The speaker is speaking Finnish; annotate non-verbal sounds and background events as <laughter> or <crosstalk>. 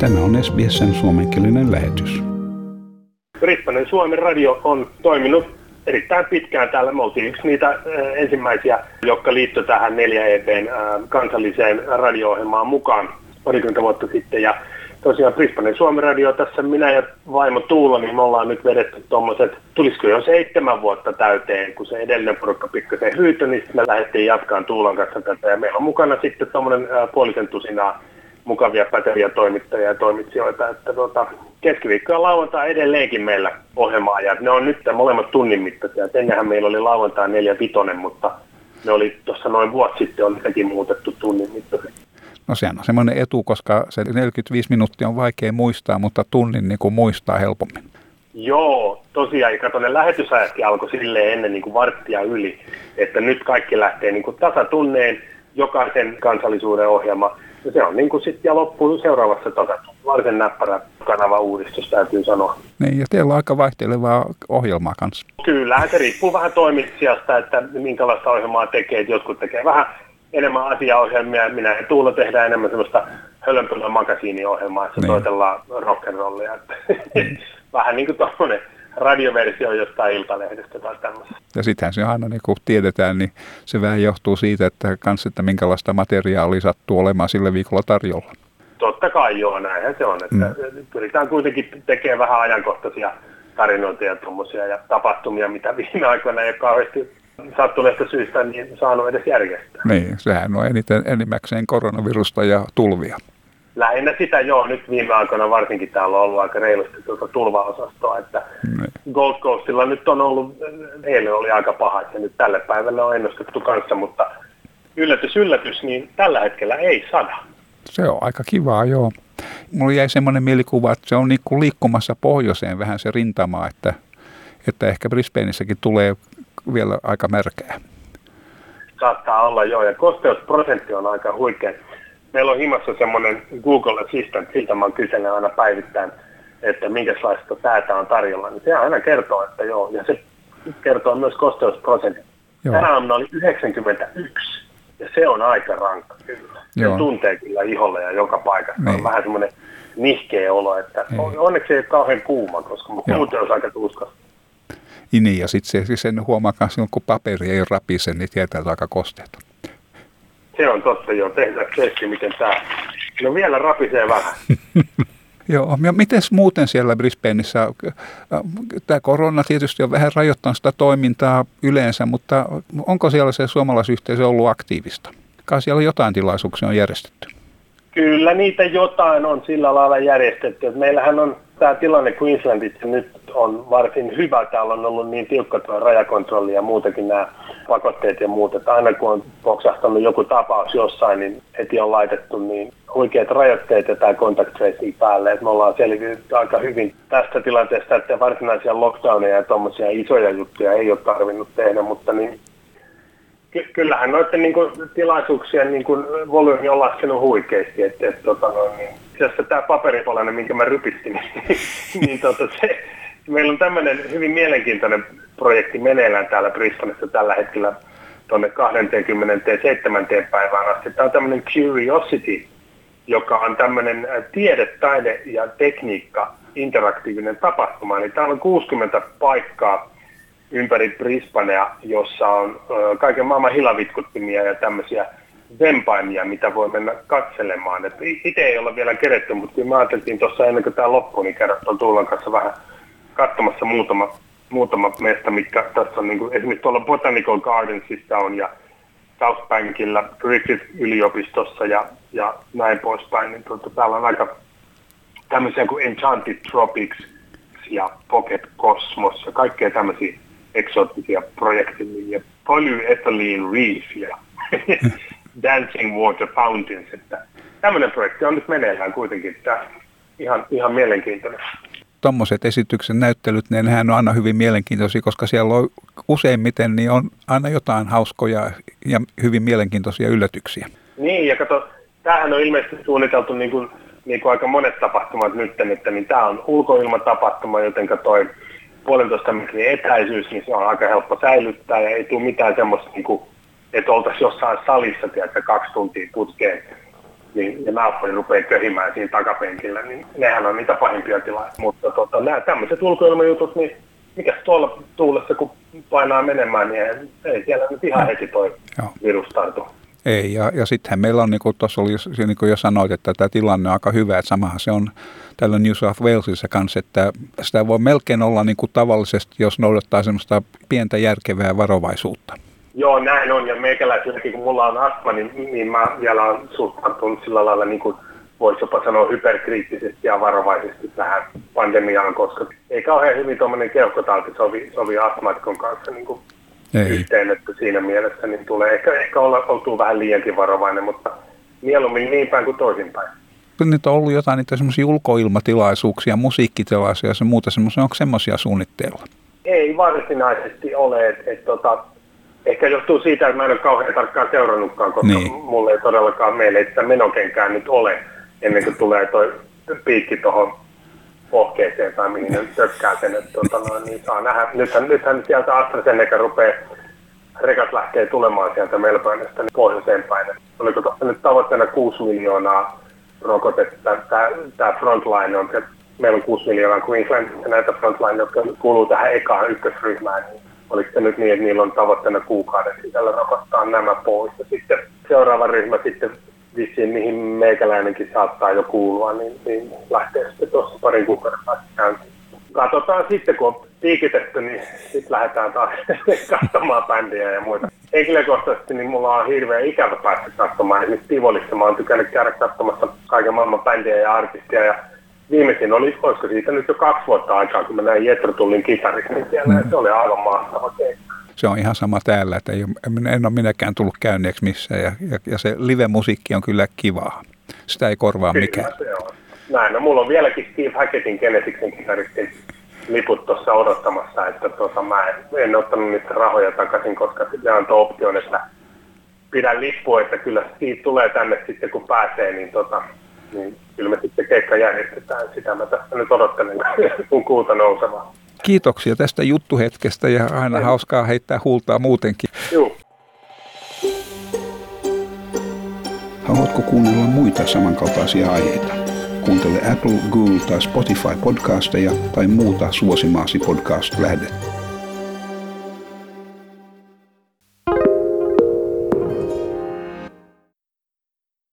Tämä on SBSn suomenkielinen lähetys. Brisbanen Suomen radio on toiminut erittäin pitkään täällä. Me oltiin yksi niitä äh, ensimmäisiä, jotka liittyi tähän 4EPn äh, kansalliseen radio-ohjelmaan mukaan parikymmentä vuotta sitten. Ja tosiaan Brisbanen Suomen radio tässä, minä ja vaimo Tuula, niin me ollaan nyt vedetty tuommoiset, tulisiko jo seitsemän vuotta täyteen, kun se edellinen porukka pikkasen hyytö, niin me lähdettiin jatkaan Tuulan kanssa tätä. Ja meillä on mukana sitten tuommoinen puolisen tusinaa mukavia päteviä toimittajia ja toimitsijoita, että tuota, keskiviikko ja lauantai edelleenkin meillä ohjelmaajat. Ne on nyt molemmat tunnin mittaisia. Ennenhän meillä oli lauantai neljä vitonen, mutta ne oli tuossa noin vuosi sitten on sekin muutettu tunnin mittaisesti. No sehän on semmoinen etu, koska se 45 minuuttia on vaikea muistaa, mutta tunnin niin kuin muistaa helpommin. Joo, tosiaan. Ja kato, ne lähetysajatkin alkoi silleen ennen niin kuin varttia yli, että nyt kaikki lähtee niin kuin tasatunneen, jokaisen kansallisuuden ohjelma. Ja se on niin kuin sitten ja loppuu seuraavassa tasatunnessa. Varsin näppärä kanava uudistus täytyy sanoa. Niin, ja teillä on aika vaihtelevaa ohjelmaa kanssa. Kyllä, se riippuu vähän toimitsijasta, että minkälaista ohjelmaa tekee. Jotkut tekee vähän enemmän asiaohjelmia. Minä ja Tuula tehdään enemmän semmoista hölönpölön makasiiniohjelmaa, että niin. soitellaan rock'n'rollia. Mm. <laughs> Vähän niin kuin tuommoinen radioversio jostain iltalehdestä tai tämmöistä. Ja sittenhän se aina, niin kuin tiedetään, niin se vähän johtuu siitä, että, kans, että minkälaista materiaalia sattuu olemaan sille viikolla tarjolla. Totta kai joo, näinhän se on. Että mm. Pyritään kuitenkin tekemään vähän ajankohtaisia tarinoita ja, ja tapahtumia, mitä viime aikoina ei ole kauheasti sattuneesta syystä niin saanut edes järjestää. Niin, sehän on eniten, enimmäkseen koronavirusta ja tulvia. Lähinnä sitä joo, nyt viime aikoina varsinkin täällä on ollut aika reilusti tuota tulvaosastoa, että niin. Gold Coastilla nyt on ollut, eilen oli aika paha, että nyt tälle päivälle on ennustettu kanssa, mutta yllätys yllätys, niin tällä hetkellä ei sada. Se on aika kivaa, joo. Mulla jäi semmoinen mielikuva, että se on niin kuin liikkumassa pohjoiseen vähän se rintama, että, että ehkä Brisbaneissäkin tulee vielä aika märkää. Saattaa olla joo, ja kosteusprosentti on aika huikea. Meillä on himassa semmoinen Google Assistant, siltä mä kyselen aina päivittäin, että minkälaista päätä on tarjolla, niin se aina kertoo, että joo, ja se kertoo myös kosteusprosentti. Tänä aamuna oli 91, ja se on aika rankka kyllä. Se joo. tuntee kyllä iholle ja joka paikassa. Niin. On vähän semmoinen nihkeä olo, että niin. onneksi ei ole kauhean kuuma, koska muuten olisi aika tuskasta ini ja sitten se, sen huomaa myös kun paperi ei rapise, niin tietää, että aika kosteeta. Se on totta, joo. Tehdään testi, miten tämä. No vielä rapisee vähän. <laughs> Joo, ja miten muuten siellä Brisbaneissa, tämä korona tietysti on vähän rajoittanut sitä toimintaa yleensä, mutta onko siellä se suomalaisyhteisö ollut aktiivista? Kai siellä jotain tilaisuuksia on järjestetty? Kyllä niitä jotain on sillä lailla järjestetty. Meillähän on tämä tilanne Queenslandissa nyt on varsin hyvä. Täällä on ollut niin tiukka tuo rajakontrolli ja muutenkin nämä pakotteet ja muut, että aina kun on poksahtanut joku tapaus jossain, niin heti on laitettu niin oikeat rajoitteet ja tämä contact tracing päälle, että me ollaan selvitetty aika hyvin tästä tilanteesta, että varsinaisia lockdowneja ja tuommoisia isoja juttuja ei ole tarvinnut tehdä, mutta niin ky- kyllähän noiden niin kuin, tilaisuuksien niin kuin, volyymi on laskenut huikeasti, että, että tota, no, niin, tämä paperipalanen, minkä mä rypistin, <laughs> niin, niin tota, se, meillä on tämmöinen hyvin mielenkiintoinen projekti meneillään täällä Brisbaneissa tällä hetkellä tuonne 27. päivään asti. Tämä on tämmöinen Curiosity, joka on tämmöinen äh, tiede, taide ja tekniikka interaktiivinen tapahtuma. Eli täällä on 60 paikkaa ympäri Brisbanea, jossa on äh, kaiken maailman hilavitkuttimia ja tämmöisiä vempaimia, mitä voi mennä katselemaan. Itse ei ole vielä keretty, mutta kyllä mä ajattelin tuossa ennen kuin tämä loppui, niin tuon Tuulan kanssa vähän katsomassa muutama, muutama mesta, mitkä tässä on niin kuin, esimerkiksi tuolla Botanical Gardensissa on ja South Bankilla, Griffith-yliopistossa ja, ja näin poispäin. Niin tuota, täällä on aika tämmöisiä kuin Enchanted Tropics ja Pocket Cosmos ja kaikkea tämmöisiä eksoottisia projekteja ja Polyethylene Reef ja <laughs> Dancing Water Fountains. Että tämmöinen projekti on nyt meneillään kuitenkin. Tämä ihan, ihan mielenkiintoinen. Tuommoiset esityksen näyttelyt, niin nehän on aina hyvin mielenkiintoisia, koska siellä on useimmiten niin on aina jotain hauskoja ja hyvin mielenkiintoisia yllätyksiä. Niin, ja kato, tämähän on ilmeisesti suunniteltu niin kuin, niin kuin aika monet tapahtumat nyt, että niin tämä on ulkoilmatapahtuma, joten toi puolentoista metrin etäisyys, niin se on aika helppo säilyttää ja ei tule mitään semmoista niin kuin että oltaisiin jossain salissa, tiedätkö, kaksi tuntia putkeen niin ja naapuri rupeaa köhimään siinä takapenkillä, niin nehän on niitä pahimpia tilanteita. Mutta tota, nämä tämmöiset ulkoilmajutut, niin mikä tuolla tuulessa kun painaa menemään, niin ei siellä nyt ihan heti toi Joo. virus tartu. Ei, ja, ja sittenhän meillä on, niin kuin tuossa oli, niin kuin jo sanoit, että tämä tilanne on aika hyvä, että samahan se on tällä New South Walesissa kanssa, että sitä voi melkein olla niin kuin tavallisesti, jos noudattaa semmoista pientä järkevää varovaisuutta. Joo, näin on, ja meikäläiselläkin, kun mulla on astma, niin, niin mä vielä olen suhtautunut sillä lailla, niin kuin voisi jopa sanoa hyperkriittisesti ja varovaisesti tähän pandemiaan, koska ei kauhean hyvin tuommoinen keuhkotauti sovi, sovi astmatikon kanssa niin kuin ei. yhteen, että siinä mielessä niin tulee ehkä, ehkä olla, oltuu vähän liiankin varovainen, mutta mieluummin niin päin kuin toisinpäin. Nyt on ollut jotain niitä semmoisia ulkoilmatilaisuuksia, musiikkitilaisuuksia ja muuta semmoisia, onko semmoisia suunnitteilla? Ei varsinaisesti ole, että et, tota, ehkä johtuu siitä, että mä en ole kauhean tarkkaan seurannutkaan, koska niin. mulla ei todellakaan meille sitä menokenkään nyt ole, ennen kuin tulee toi piikki tuohon pohkeeseen tai mihin ne tökkää sen, että tota, no, niin saa nähdä. Nythän, nythän sieltä AstraZeneca rupeaa, rekat lähtee tulemaan sieltä Melbourneista niin pohjoiseen päin. Oliko tuossa nyt tavoitteena 6 miljoonaa rokotetta? Tämä frontline on, että meillä on 6 miljoonaa Queenslandissa näitä frontline, jotka kuuluu tähän ekaan ykkösryhmään. Niin oliko se nyt niin, että niillä on tavoitteena kuukauden sisällä rokottaa nämä pois. Ja sitten seuraava ryhmä sitten vissiin, mihin meikäläinenkin saattaa jo kuulua, niin, niin lähtee sitten tuossa parin kuukauden päästä. Katsotaan sitten, kun on piikitetty, niin sitten lähdetään taas <laughs> katsomaan bändiä ja muita. Henkilökohtaisesti niin mulla on hirveä ikävä päästä katsomaan. Esimerkiksi Tivolissa mä oon tykännyt käydä katsomassa kaiken maailman bändiä ja artistia. Ja viimeisin oli, olisiko siitä nyt jo kaksi vuotta aikaa, kun mä näin Jetro Tullin kitaristin siellä. Mm. Se oli aivan mahtava keikka se on ihan sama täällä, että ei, en ole minäkään tullut käyneeksi missään ja, ja, ja se live-musiikki on kyllä kivaa. Sitä ei korvaa kyllä, mikään. Se on. Näin, no mulla on vieläkin Steve Hackettin Genesiksen kitaristin liput tuossa odottamassa, että tuota, mä en, en ottanut niitä rahoja takaisin, koska se on optio, että pidän lippua, että kyllä siitä tulee tänne sitten kun pääsee, niin, tota, niin kyllä me sitten keikka järjestetään. Sitä mä tässä nyt odottelen, kun kuuta nousevaa. Kiitoksia tästä juttuhetkestä ja aina hauskaa heittää huultaa muutenkin. Joo. Haluatko kuunnella muita samankaltaisia aiheita? Kuuntele Apple, Google tai Spotify podcasteja tai muuta suosimaasi podcast-lähdettä.